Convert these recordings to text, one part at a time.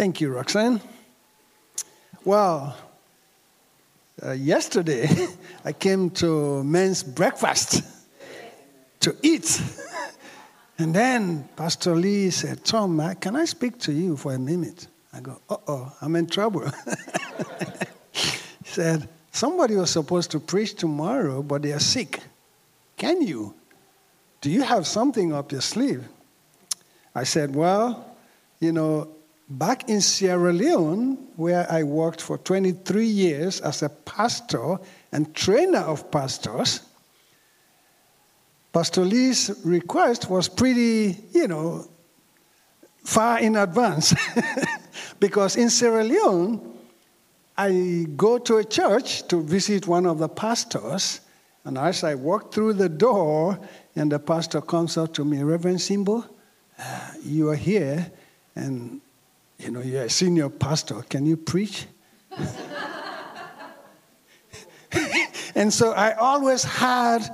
Thank you, Roxanne. Well, uh, yesterday I came to men's breakfast to eat. And then Pastor Lee said, Tom, can I speak to you for a minute? I go, uh oh, I'm in trouble. he said, Somebody was supposed to preach tomorrow, but they are sick. Can you? Do you have something up your sleeve? I said, Well, you know, back in Sierra Leone, where I worked for 23 years as a pastor and trainer of pastors, Pastor Lee's request was pretty, you know, far in advance. because in Sierra Leone, I go to a church to visit one of the pastors, and as I walk through the door, and the pastor comes up to me, Reverend Simbo, uh, you are here, and you know you're a senior pastor. Can you preach? and so I always had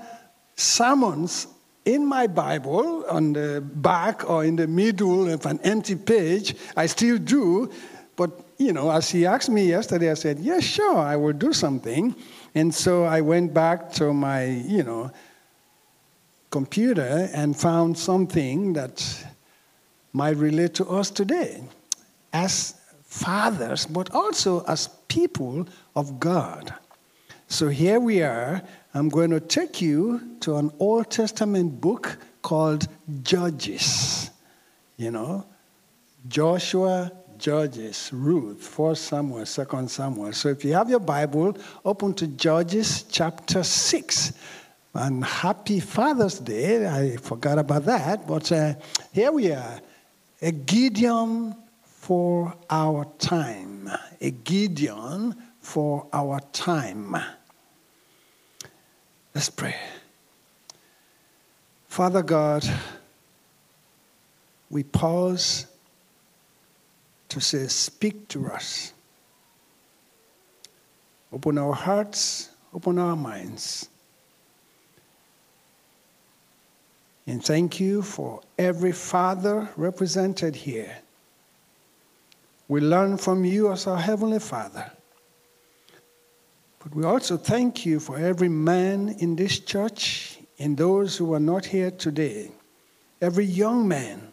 sermons in my Bible on the back or in the middle of an empty page. I still do, but you know, as he asked me yesterday, I said, "Yes, yeah, sure, I will do something." And so I went back to my, you know, computer and found something that might relate to us today as fathers, but also as people of God. So here we are I'm going to take you to an Old Testament book called Judges. You know, Joshua, Judges, Ruth, 1 Samuel, 2 Samuel. So if you have your Bible, open to Judges chapter 6. And happy Father's Day. I forgot about that. But uh, here we are. A Gideon for our time. A Gideon for our time. Let's pray. Father God, we pause to say, Speak to us. Open our hearts, open our minds. And thank you for every father represented here. We learn from you as our Heavenly Father. But we also thank you for every man in this church and those who are not here today, every young man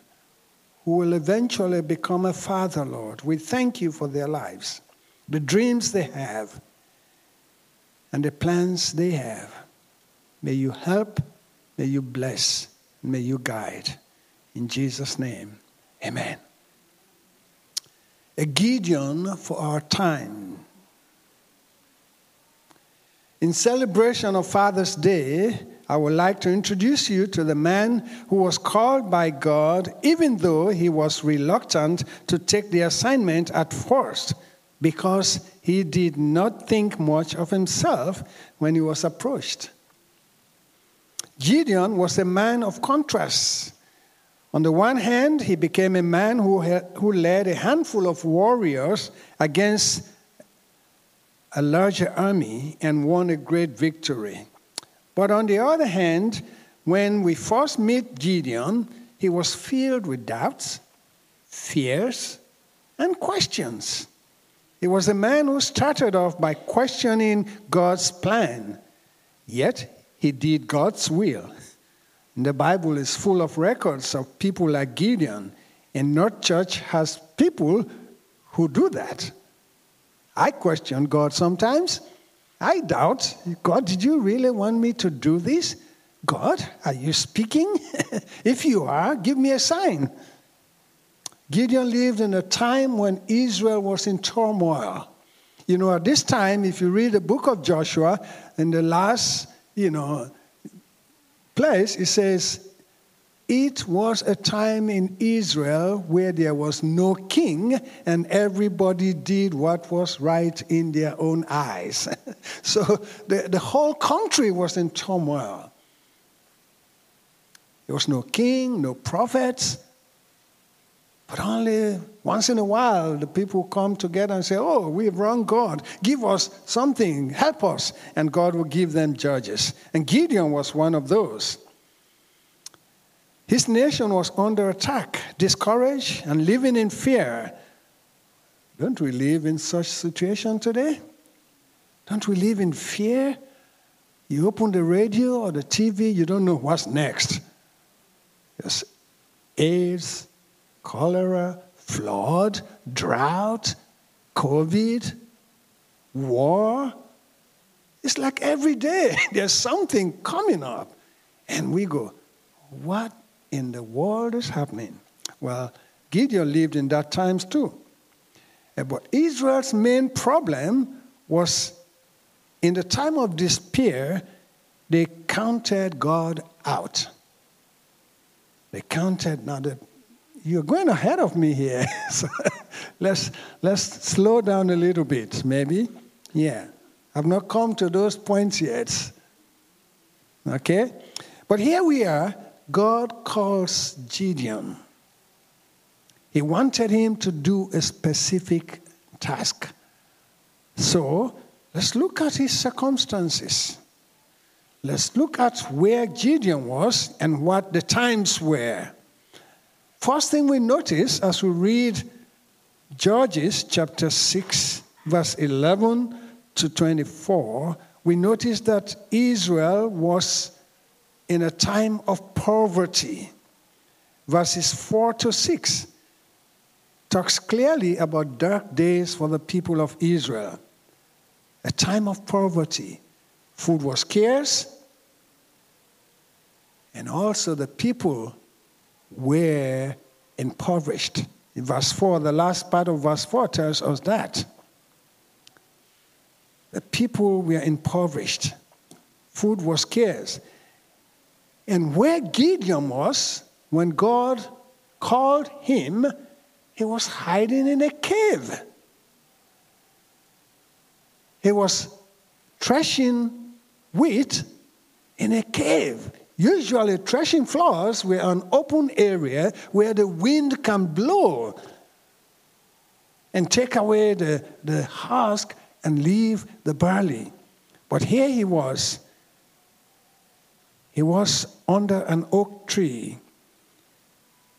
who will eventually become a father, Lord. We thank you for their lives, the dreams they have, and the plans they have. May you help, may you bless, may you guide. In Jesus' name, amen. A Gideon for our time. In celebration of Father's Day, I would like to introduce you to the man who was called by God, even though he was reluctant to take the assignment at first, because he did not think much of himself when he was approached. Gideon was a man of contrasts. On the one hand, he became a man who, who led a handful of warriors against a larger army and won a great victory. But on the other hand, when we first meet Gideon, he was filled with doubts, fears, and questions. He was a man who started off by questioning God's plan, yet he did God's will. And the Bible is full of records of people like Gideon, and North Church has people who do that. I question God sometimes. I doubt, God, did you really want me to do this? God, are you speaking? if you are, give me a sign. Gideon lived in a time when Israel was in turmoil. You know, at this time, if you read the book of Joshua, in the last, you know, place, it says, it was a time in Israel where there was no king and everybody did what was right in their own eyes. so the, the whole country was in turmoil. There was no king, no prophets. But only once in a while, the people come together and say, Oh, we've wronged God. Give us something, help us. And God will give them judges. And Gideon was one of those. His nation was under attack, discouraged, and living in fear. Don't we live in such situation today? Don't we live in fear? You open the radio or the TV, you don't know what's next. There's AIDS, cholera, flood, drought, COVID, war. It's like every day there's something coming up. And we go, what in the world is happening? Well, Gideon lived in that times too. Uh, but Israel's main problem was in the time of despair, they counted God out. They counted, not that you're going ahead of me here. so let's, let's slow down a little bit, maybe. Yeah. I've not come to those points yet. Okay? But here we are. God calls Gideon. He wanted him to do a specific task. So let's look at his circumstances. Let's look at where Gideon was and what the times were. First thing we notice as we read Judges chapter 6, verse 11 to 24, we notice that Israel was in a time of poverty. Verses 4 to 6 talks clearly about dark days for the people of Israel, a time of poverty. Food was scarce, and also the people were impoverished. In verse 4, the last part of verse 4 tells us that. The people were impoverished. Food was scarce. And where Gideon was, when God called him, he was hiding in a cave. He was threshing wheat in a cave. Usually, threshing floors were an open area where the wind can blow and take away the, the husk and leave the barley. But here he was. He was under an oak tree.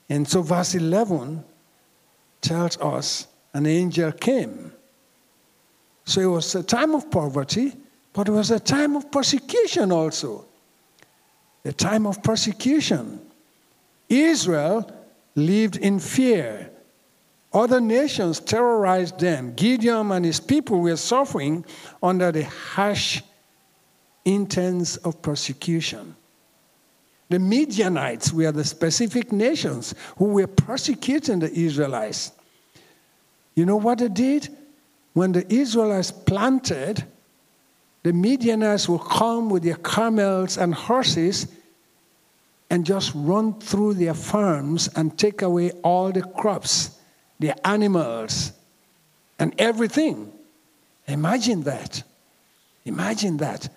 And so, verse 11 tells us an angel came. So it was a time of poverty, but it was a time of persecution also a time of persecution. Israel lived in fear. Other nations terrorized them. Gideon and his people were suffering under the harsh intense of persecution. The Midianites were the specific nations who were persecuting the Israelites. You know what they did? When the Israelites planted, the Midianites will come with their camels and horses and just run through their farms and take away all the crops, their animals, and everything. Imagine that. Imagine that.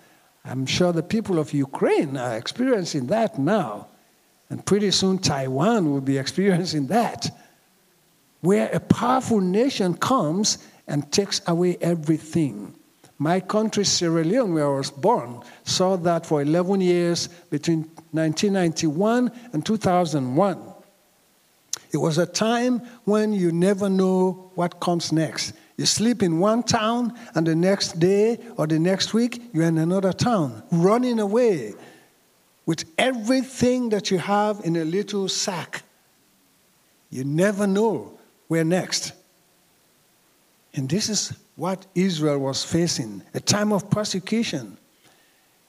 I'm sure the people of Ukraine are experiencing that now. And pretty soon Taiwan will be experiencing that. Where a powerful nation comes and takes away everything. My country, Sierra Leone, where I was born, saw that for 11 years between 1991 and 2001. It was a time when you never know what comes next. You sleep in one town, and the next day or the next week, you're in another town, running away with everything that you have in a little sack. You never know where next. And this is what Israel was facing a time of persecution.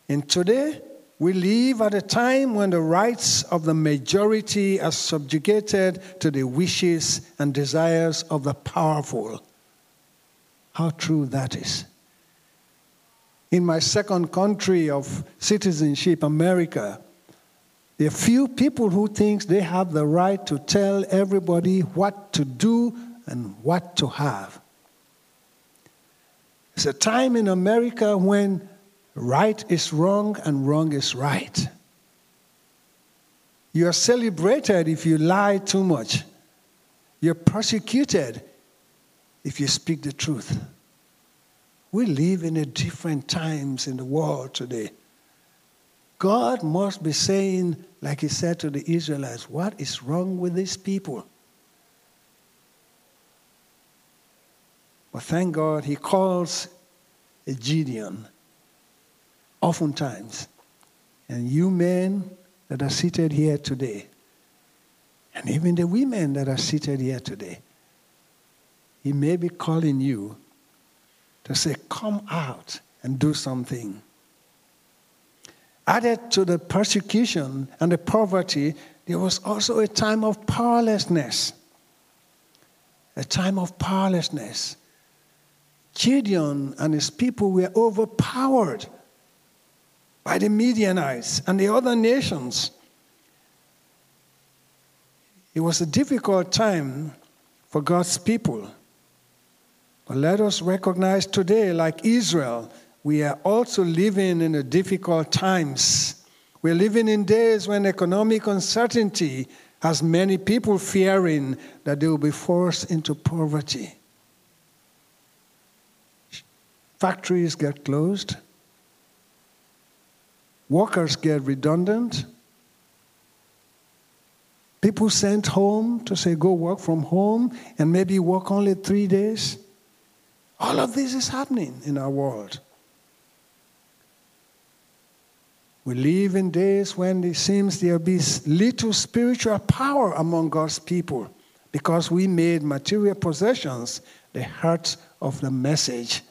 And today, we live at a time when the rights of the majority are subjugated to the wishes and desires of the powerful. How true that is. In my second country of citizenship, America, there are few people who think they have the right to tell everybody what to do and what to have. It's a time in America when right is wrong and wrong is right. You are celebrated if you lie too much. You're persecuted if you speak the truth. We live in a different times in the world today. God must be saying, like he said to the Israelites, what is wrong with these people? But thank God he calls a Gideon oftentimes. And you men that are seated here today, and even the women that are seated here today, he may be calling you to say, Come out and do something. Added to the persecution and the poverty, there was also a time of powerlessness. A time of powerlessness. Gideon and his people were overpowered by the Midianites and the other nations. It was a difficult time for God's people. But let us recognize today, like Israel, we are also living in difficult times. We're living in days when economic uncertainty has many people fearing that they will be forced into poverty. Factories get closed, workers get redundant, people sent home to say, go work from home and maybe work only three days. All of this is happening in our world. We live in days when it seems there be little spiritual power among God's people because we made material possessions the heart of the message.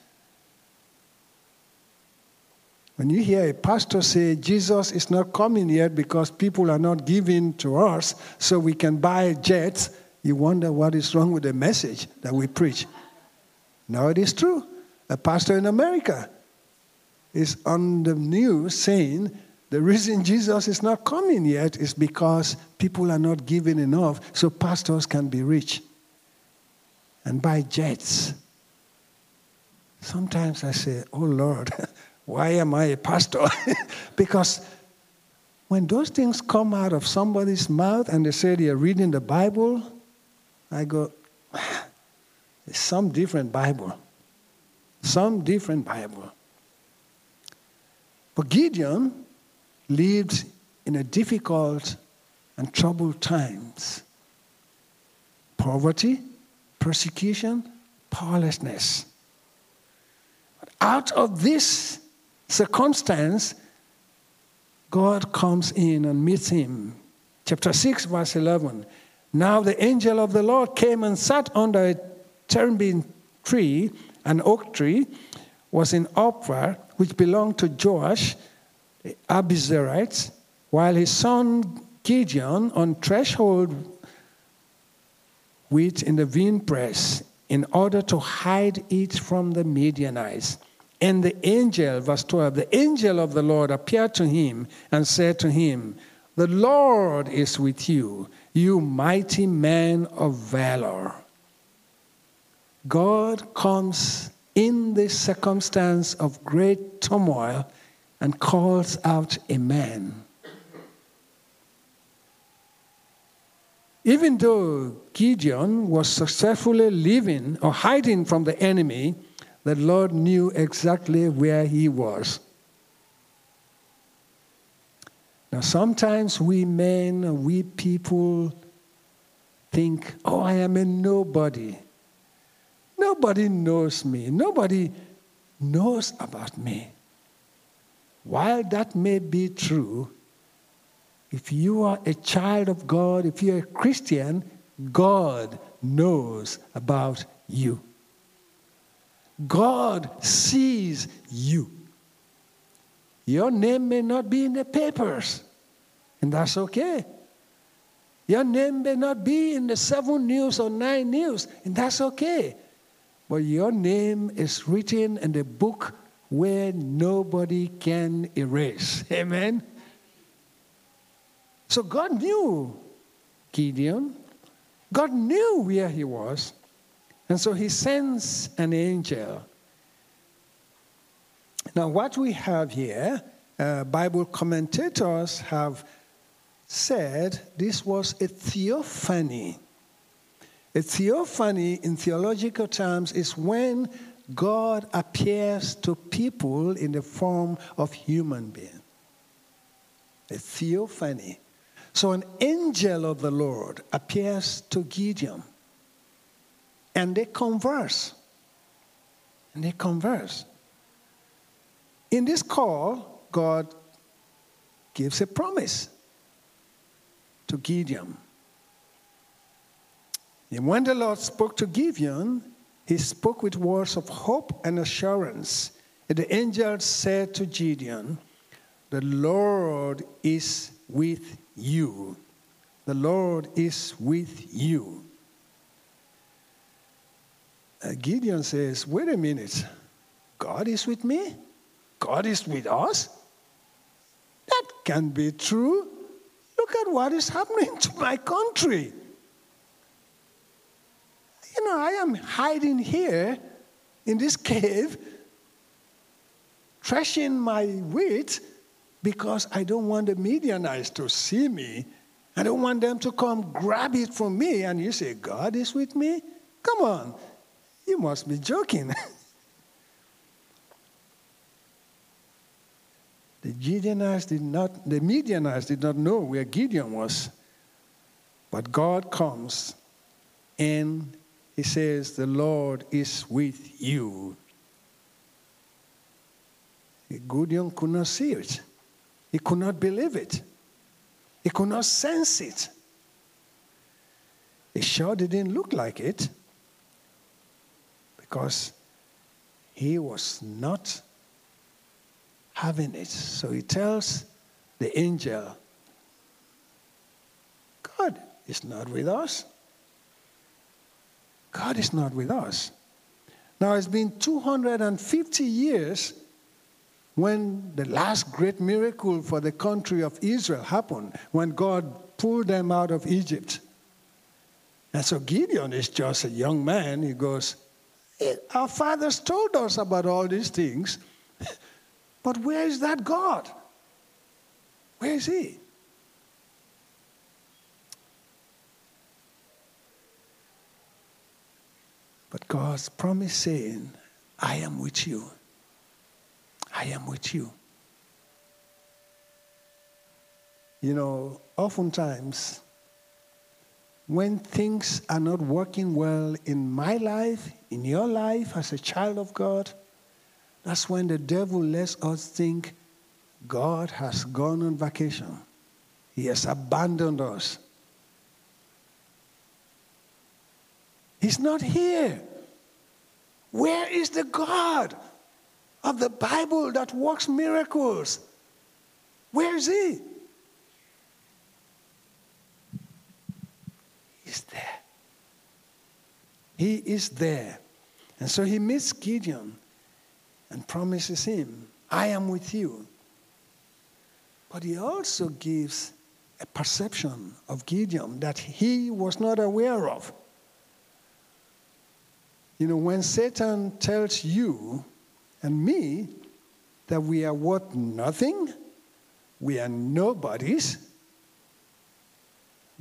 When you hear a pastor say Jesus is not coming yet because people are not giving to us so we can buy jets, you wonder what is wrong with the message that we preach. Now it is true. A pastor in America is on the news saying the reason Jesus is not coming yet is because people are not giving enough so pastors can be rich and buy jets. Sometimes I say, Oh Lord, why am I a pastor? because when those things come out of somebody's mouth and they say they're reading the Bible, I go, ah, it's some different Bible. Some different Bible. But Gideon, lived in a difficult and troubled times poverty, persecution, powerlessness. But out of this circumstance, God comes in and meets him. Chapter 6, verse 11. Now the angel of the Lord came and sat under a terebinth tree, an oak tree, was in Ophrah, which belonged to Joash Abiezrites, while his son Gideon on threshold wheat in the winepress in order to hide it from the Midianites. And the angel, verse 12, the angel of the Lord appeared to him and said to him, The Lord is with you, you mighty man of valor. God comes in this circumstance of great turmoil and calls out a man. Even though Gideon was successfully living or hiding from the enemy, the Lord knew exactly where he was. Now, sometimes we men, we people think, oh, I am a nobody. Nobody knows me. Nobody knows about me. While that may be true, if you are a child of God, if you're a Christian, God knows about you. God sees you. Your name may not be in the papers, and that's okay. Your name may not be in the seven news or nine news, and that's okay. But your name is written in the book where nobody can erase. Amen? So God knew Gideon. God knew where he was. And so he sends an angel. Now, what we have here, uh, Bible commentators have said this was a theophany. A theophany, in theological terms, is when God appears to people in the form of human being. A theophany. So an angel of the Lord appears to Gideon and they converse. And they converse. In this call, God gives a promise to Gideon. And when the Lord spoke to Gideon, he spoke with words of hope and assurance. And the angel said to Gideon, The Lord is with you. The Lord is with you. Uh, Gideon says, Wait a minute. God is with me? God is with us? That can't be true. Look at what is happening to my country. You know, I am hiding here in this cave, trashing my wheat because I don't want the Midianites to see me. I don't want them to come grab it from me. And you say, God is with me? Come on. You must be joking. the Gideonites did not, the Midianites did not know where Gideon was. But God comes and he says, The Lord is with you. Gideon could not see it. He could not believe it. He could not sense it. It sure didn't look like it because he was not having it. So he tells the angel, God is not with us. God is not with us. Now, it's been 250 years when the last great miracle for the country of Israel happened, when God pulled them out of Egypt. And so Gideon is just a young man. He goes, Our fathers told us about all these things, but where is that God? Where is he? But God's promise saying, I am with you. I am with you. You know, oftentimes, when things are not working well in my life, in your life as a child of God, that's when the devil lets us think God has gone on vacation. He has abandoned us. He's not here. Where is the God of the Bible that works miracles? Where is He? He's there. He is there. And so he meets Gideon and promises him, I am with you. But he also gives a perception of Gideon that he was not aware of. You know, when Satan tells you and me that we are worth nothing, we are nobodies,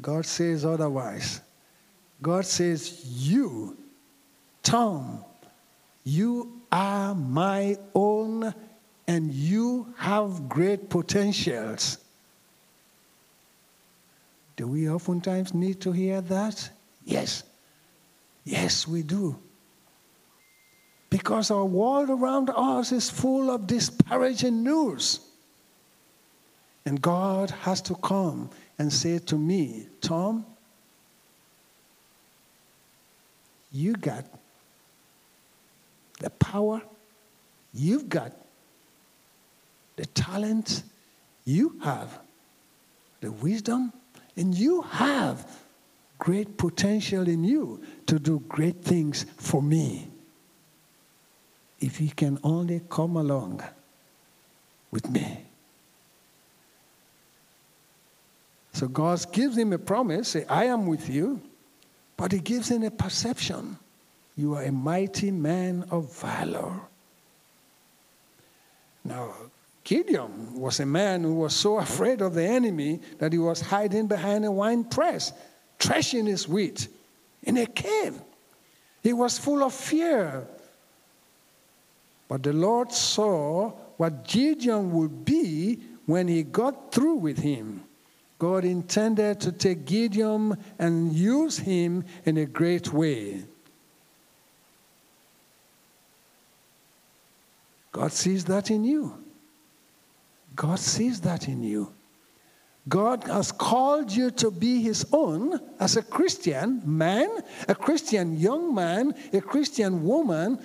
God says otherwise. God says, You, Tom, you are my own and you have great potentials. Do we oftentimes need to hear that? Yes. Yes, we do. Because our world around us is full of disparaging news. And God has to come and say to me, Tom, you got the power, you've got the talent, you have the wisdom, and you have great potential in you to do great things for me if you can only come along with me. So God gives him a promise, say, I am with you, but he gives him a perception. You are a mighty man of valor. Now, Gideon was a man who was so afraid of the enemy that he was hiding behind a wine press, threshing his wheat in a cave. He was full of fear but the Lord saw what Gideon would be when he got through with him. God intended to take Gideon and use him in a great way. God sees that in you. God sees that in you. God has called you to be His own as a Christian man, a Christian young man, a Christian woman,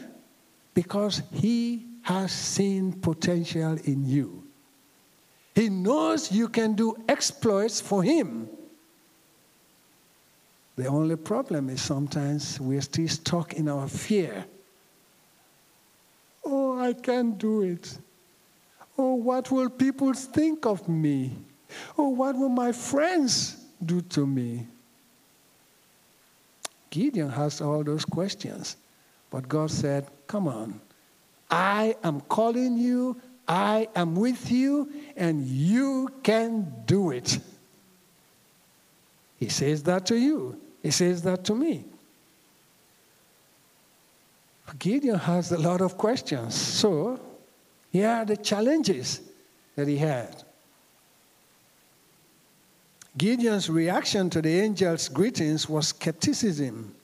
because He has seen potential in you. He knows you can do exploits for Him. The only problem is sometimes we're still stuck in our fear. Oh, I can't do it. Oh, what will people think of me? Oh, what will my friends do to me? Gideon has all those questions. But God said, Come on, I am calling you, I am with you, and you can do it. He says that to you, he says that to me. Gideon has a lot of questions. So, here are the challenges that he had. Gideon's reaction to the angel's greetings was skepticism.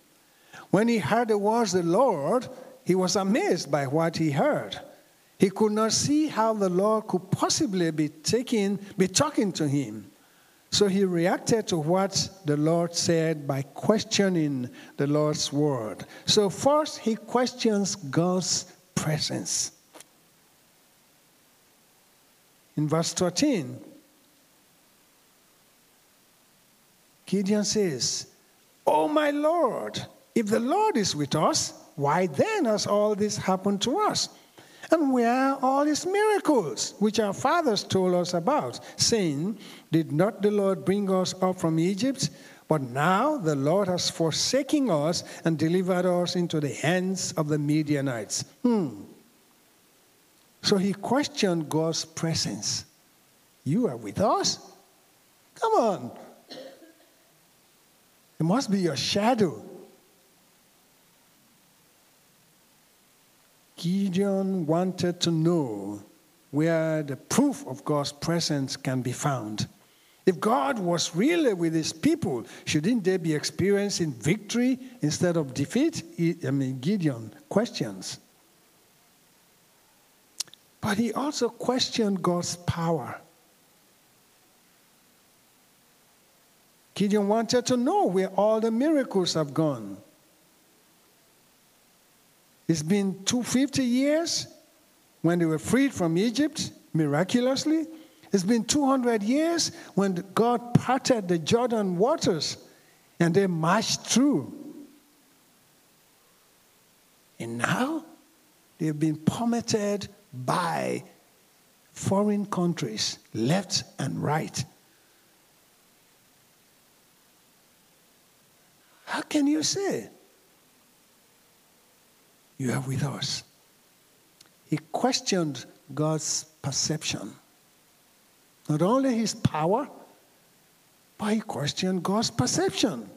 When he heard the words of the Lord, he was amazed by what he heard. He could not see how the Lord could possibly be taking, be talking to him. So he reacted to what the Lord said by questioning the Lord's word. So first he questions God's presence. In verse 13, Gideon says, Oh, my Lord, if the Lord is with us, why then has all this happened to us? And where are all these miracles which our fathers told us about, saying, Did not the Lord bring us up from Egypt? But now the Lord has forsaken us and delivered us into the hands of the Midianites. Hmm. So he questioned God's presence. You are with us? Come on. It must be your shadow. Gideon wanted to know where the proof of God's presence can be found. If God was really with his people, shouldn't they be experiencing victory instead of defeat? I mean, Gideon questions. But he also questioned God's power. Gideon wanted to know where all the miracles have gone. It's been 250 years when they were freed from Egypt miraculously. It's been 200 years when God parted the Jordan waters and they marched through. And now they've been plummeted by foreign countries, left and right. How can you say you are with us? He questioned God's perception. Not only his power, but he questioned God's perception.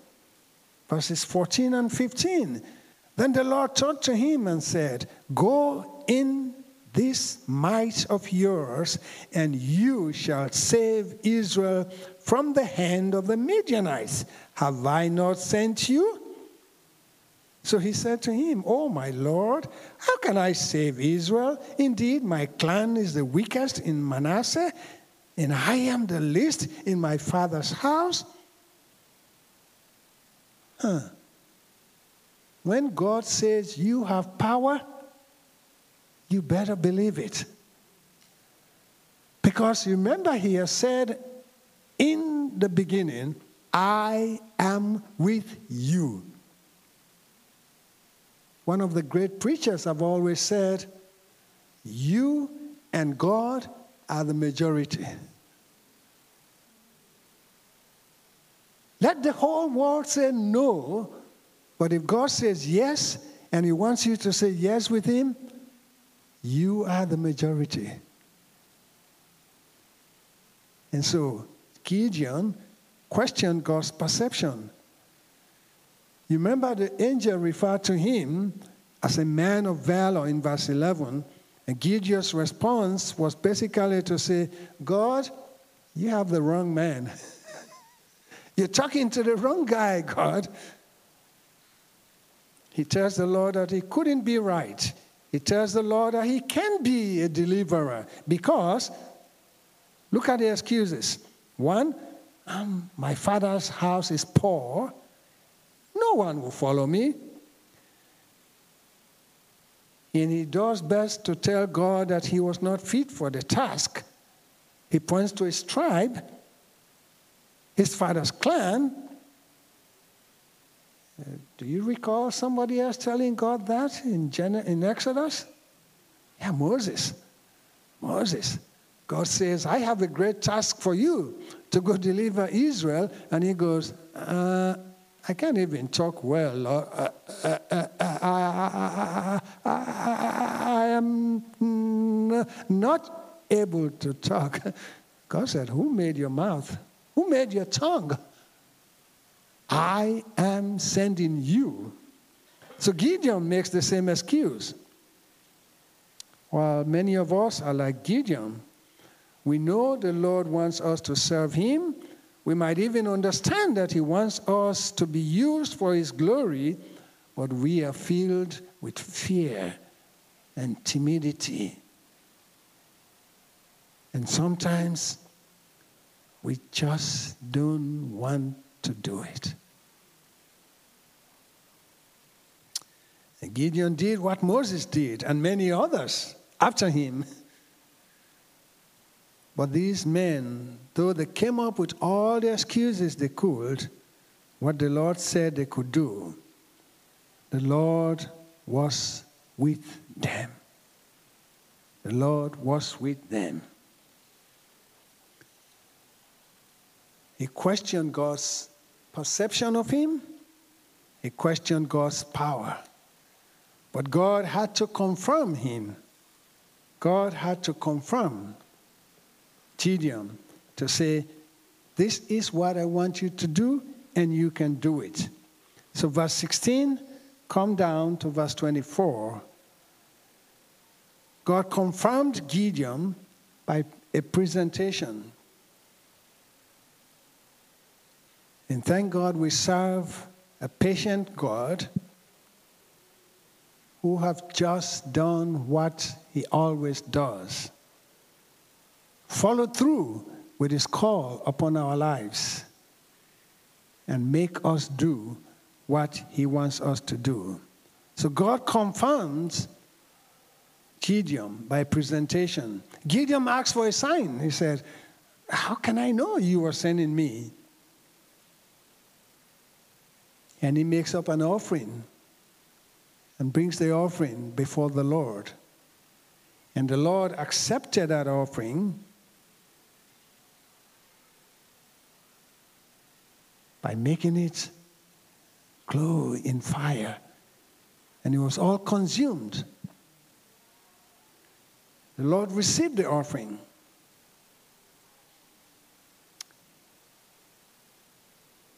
Verses 14 and 15. Then the Lord turned to him and said, Go in this might of yours, and you shall save Israel from the hand of the Midianites. Have I not sent you? So he said to him, Oh, my Lord, how can I save Israel? Indeed, my clan is the weakest in Manasseh, and I am the least in my father's house. Huh. When God says you have power, you better believe it. Because remember, he has said in the beginning, I am with you. One of the great preachers have always said, You and God are the majority. Let the whole world say no, but if God says yes and He wants you to say yes with Him, you are the majority. And so Gideon questioned God's perception. You remember the angel referred to him as a man of valor in verse 11. And Gideon's response was basically to say, God, you have the wrong man. You're talking to the wrong guy, God. He tells the Lord that he couldn't be right he tells the Lord that he can be a deliverer because, look at the excuses. One, um, my father's house is poor. No one will follow me. And he does best to tell God that he was not fit for the task. He points to his tribe, his father's clan. Uh, do you recall somebody else telling God that in, Gen- in Exodus? Yeah, Moses. Moses. God says, I have a great task for you to go deliver Israel. And he goes, uh, I can't even talk well. Uh, uh, uh, I am not able to talk. God said, Who made your mouth? Who made your tongue? I am sending you. So Gideon makes the same excuse. While many of us are like Gideon, we know the Lord wants us to serve Him we might even understand that He wants us to be used for His glory, but we are filled with fear and timidity. And sometimes we just don't want to do it. And Gideon did what Moses did, and many others after him. But these men, though they came up with all the excuses they could, what the Lord said they could do, the Lord was with them. The Lord was with them. He questioned God's perception of him, he questioned God's power. But God had to confirm him. God had to confirm Gideon to say, This is what I want you to do, and you can do it. So, verse 16, come down to verse 24. God confirmed Gideon by a presentation. And thank God we serve a patient God who have just done what he always does follow through with his call upon our lives and make us do what he wants us to do. So God confirms Gideon by presentation. Gideon asked for a sign. He said, How can I know you are sending me? And he makes up an offering and brings the offering before the Lord. And the Lord accepted that offering by making it glow in fire. And it was all consumed. The Lord received the offering.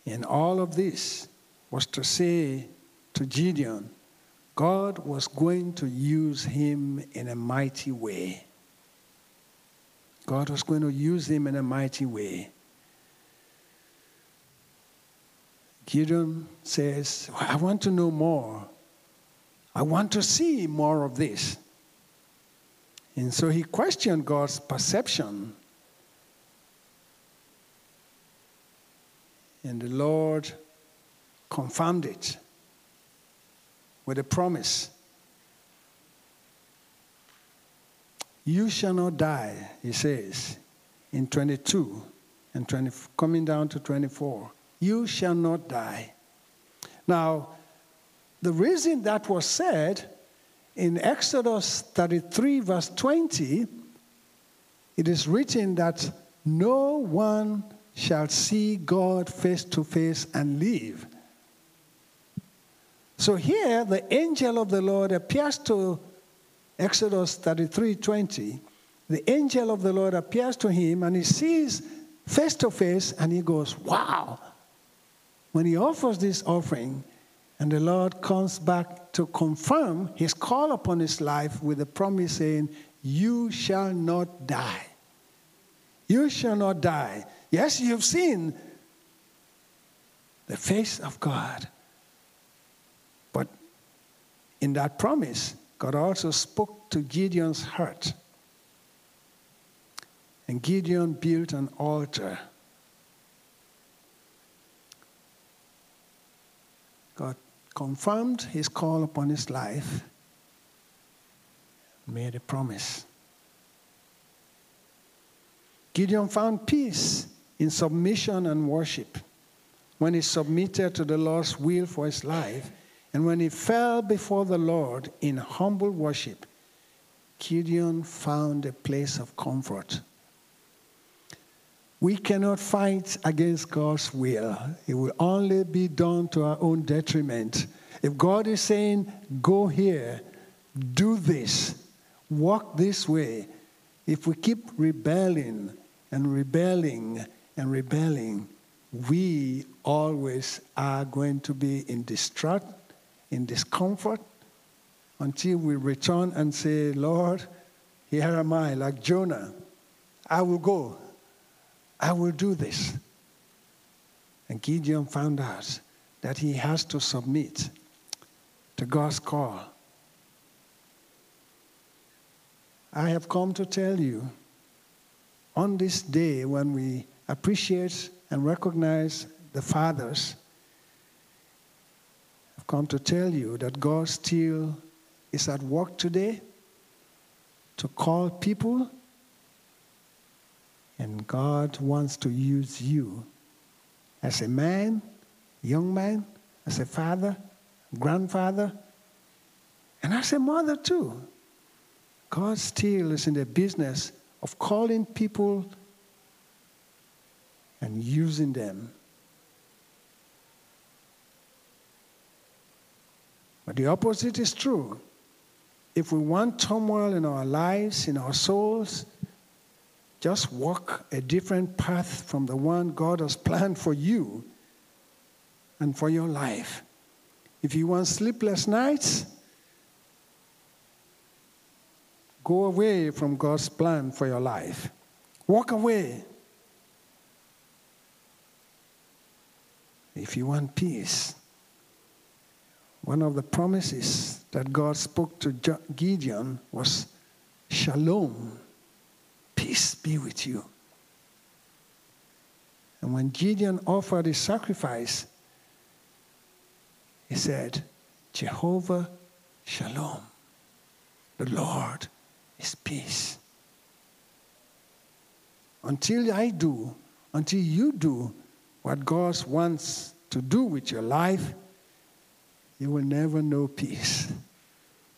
And all of this was to say to Gideon, God was going to use him in a mighty way. God was going to use him in a mighty way. Gideon says, I want to know more. I want to see more of this. And so he questioned God's perception. And the Lord confirmed it with a promise. You shall not die, he says in 22 and 20, coming down to 24. You shall not die. Now, the reason that was said in Exodus 33, verse 20, it is written that no one shall see God face to face and live. So here, the angel of the Lord appears to Exodus 33 20. The angel of the Lord appears to him and he sees face to face and he goes, Wow, when he offers this offering, and the Lord comes back to confirm his call upon his life with a promise saying, You shall not die. You shall not die. Yes, you've seen the face of God. But in that promise, God also spoke to Gideon's heart. And Gideon built an altar. God confirmed his call upon his life, made a promise. Gideon found peace in submission and worship when he submitted to the Lord's will for his life and when he fell before the Lord in humble worship. Gideon found a place of comfort. We cannot fight against God's will. It will only be done to our own detriment. If God is saying, go here, do this, walk this way, if we keep rebelling and rebelling and rebelling, we always are going to be in distraught, in discomfort, until we return and say, Lord, here am I, like Jonah. I will go. I will do this. And Gideon found out that he has to submit to God's call. I have come to tell you on this day when we appreciate and recognize the fathers, I've come to tell you that God still is at work today to call people, and God wants to use you as a man, young man, as a father, grandfather, and as a mother too. God still is in the business of calling people and using them. But the opposite is true. If we want turmoil in our lives, in our souls, just walk a different path from the one God has planned for you and for your life. If you want sleepless nights, Go away from God's plan for your life. Walk away. If you want peace, one of the promises that God spoke to Gideon was Shalom, peace be with you. And when Gideon offered his sacrifice, he said, Jehovah Shalom, the Lord is peace. Until I do, until you do what God wants to do with your life, you will never know peace.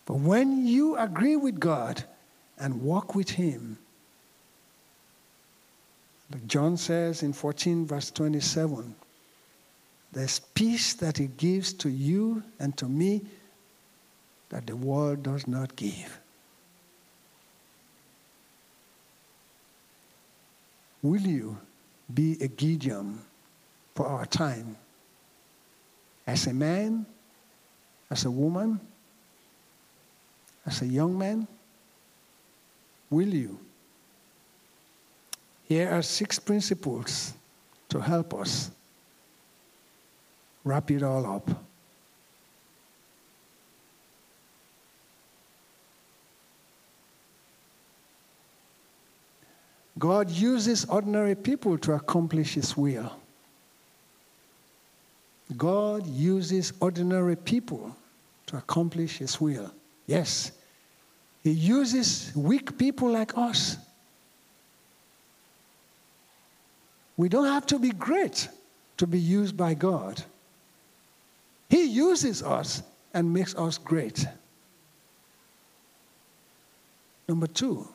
But when you agree with God and walk with Him, like John says in 14, verse 27, there's peace that He gives to you and to me that the world does not give. Will you be a Gideon for our time? As a man, as a woman, as a young man? Will you? Here are six principles to help us wrap it all up. God uses ordinary people to accomplish His will. God uses ordinary people to accomplish His will. Yes, He uses weak people like us. We don't have to be great to be used by God. He uses us and makes us great. Number two,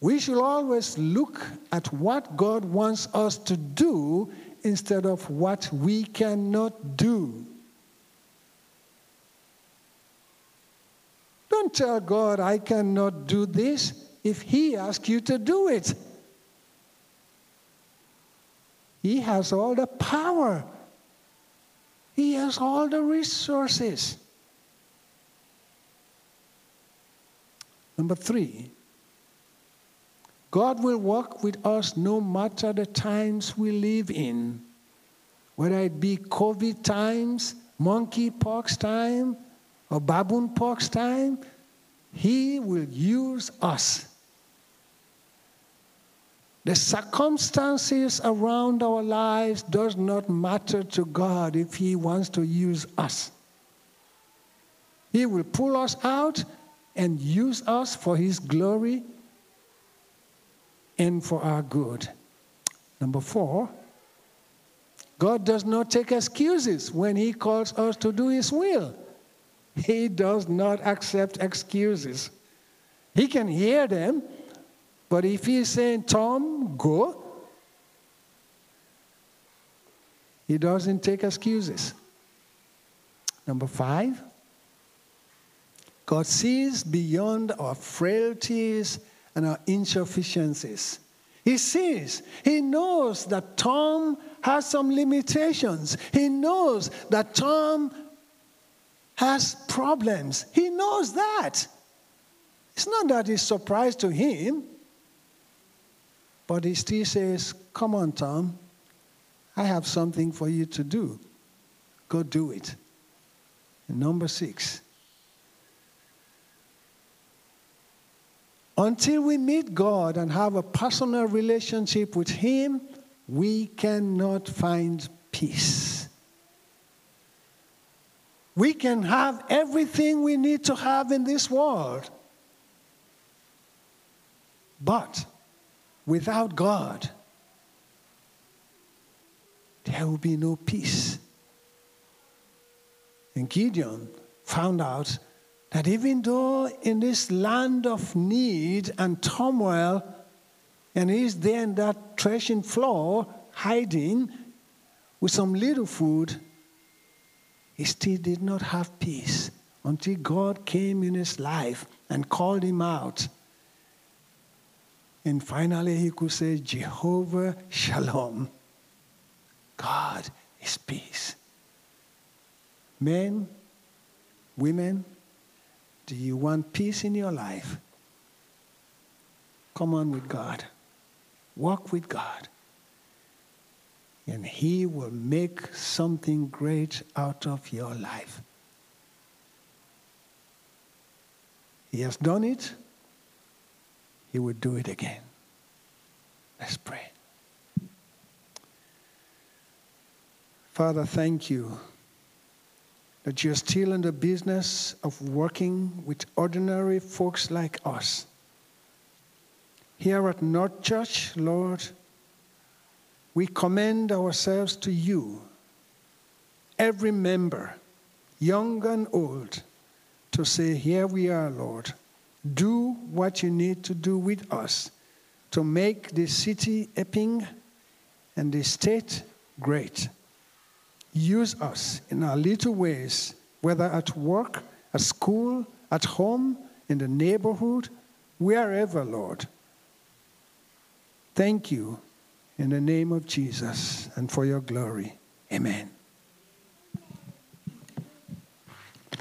we should always look at what God wants us to do instead of what we cannot do. Don't tell God, I cannot do this if He asks you to do it. He has all the power, He has all the resources. Number three, God will work with us no matter the times we live in, whether it be COVID times, monkeypox time, or baboon pox time, He will use us. The circumstances around our lives does not matter to God if He wants to use us. He will pull us out and use us for His glory and for our good. Number four, God does not take excuses when He calls us to do His will. He does not accept excuses. He can hear them, but if He's saying, Tom, go, He doesn't take excuses. Number five, God sees beyond our frailties and our insufficiencies. He sees, he knows that Tom has some limitations. He knows that Tom has problems. He knows that. It's not that it's surprise to him, but he still says, Come on, Tom, I have something for you to do. Go do it. And number six, Until we meet God and have a personal relationship with Him, we cannot find peace. We can have everything we need to have in this world. But without God, there will be no peace. And Gideon found out that even though in this land of need and turmoil, and he's there in that threshing floor, hiding with some little food, he still did not have peace until God came in his life and called him out. And finally, he could say, Jehovah Shalom. God is peace. Men, women, do you want peace in your life? Come on with God. Walk with God. And He will make something great out of your life. He has done it, He would do it again. Let's pray. Father, thank you that you're still in the business of working with ordinary folks like us. Here at North Church, Lord, we commend ourselves to you, every member, young and old, to say, Here we are, Lord. Do what you need to do with us to make the city Epping and the state great. Use us in our little ways, whether at work, at school, at home, in the neighborhood, wherever, Lord. Thank you in the name of Jesus and for your glory. Amen.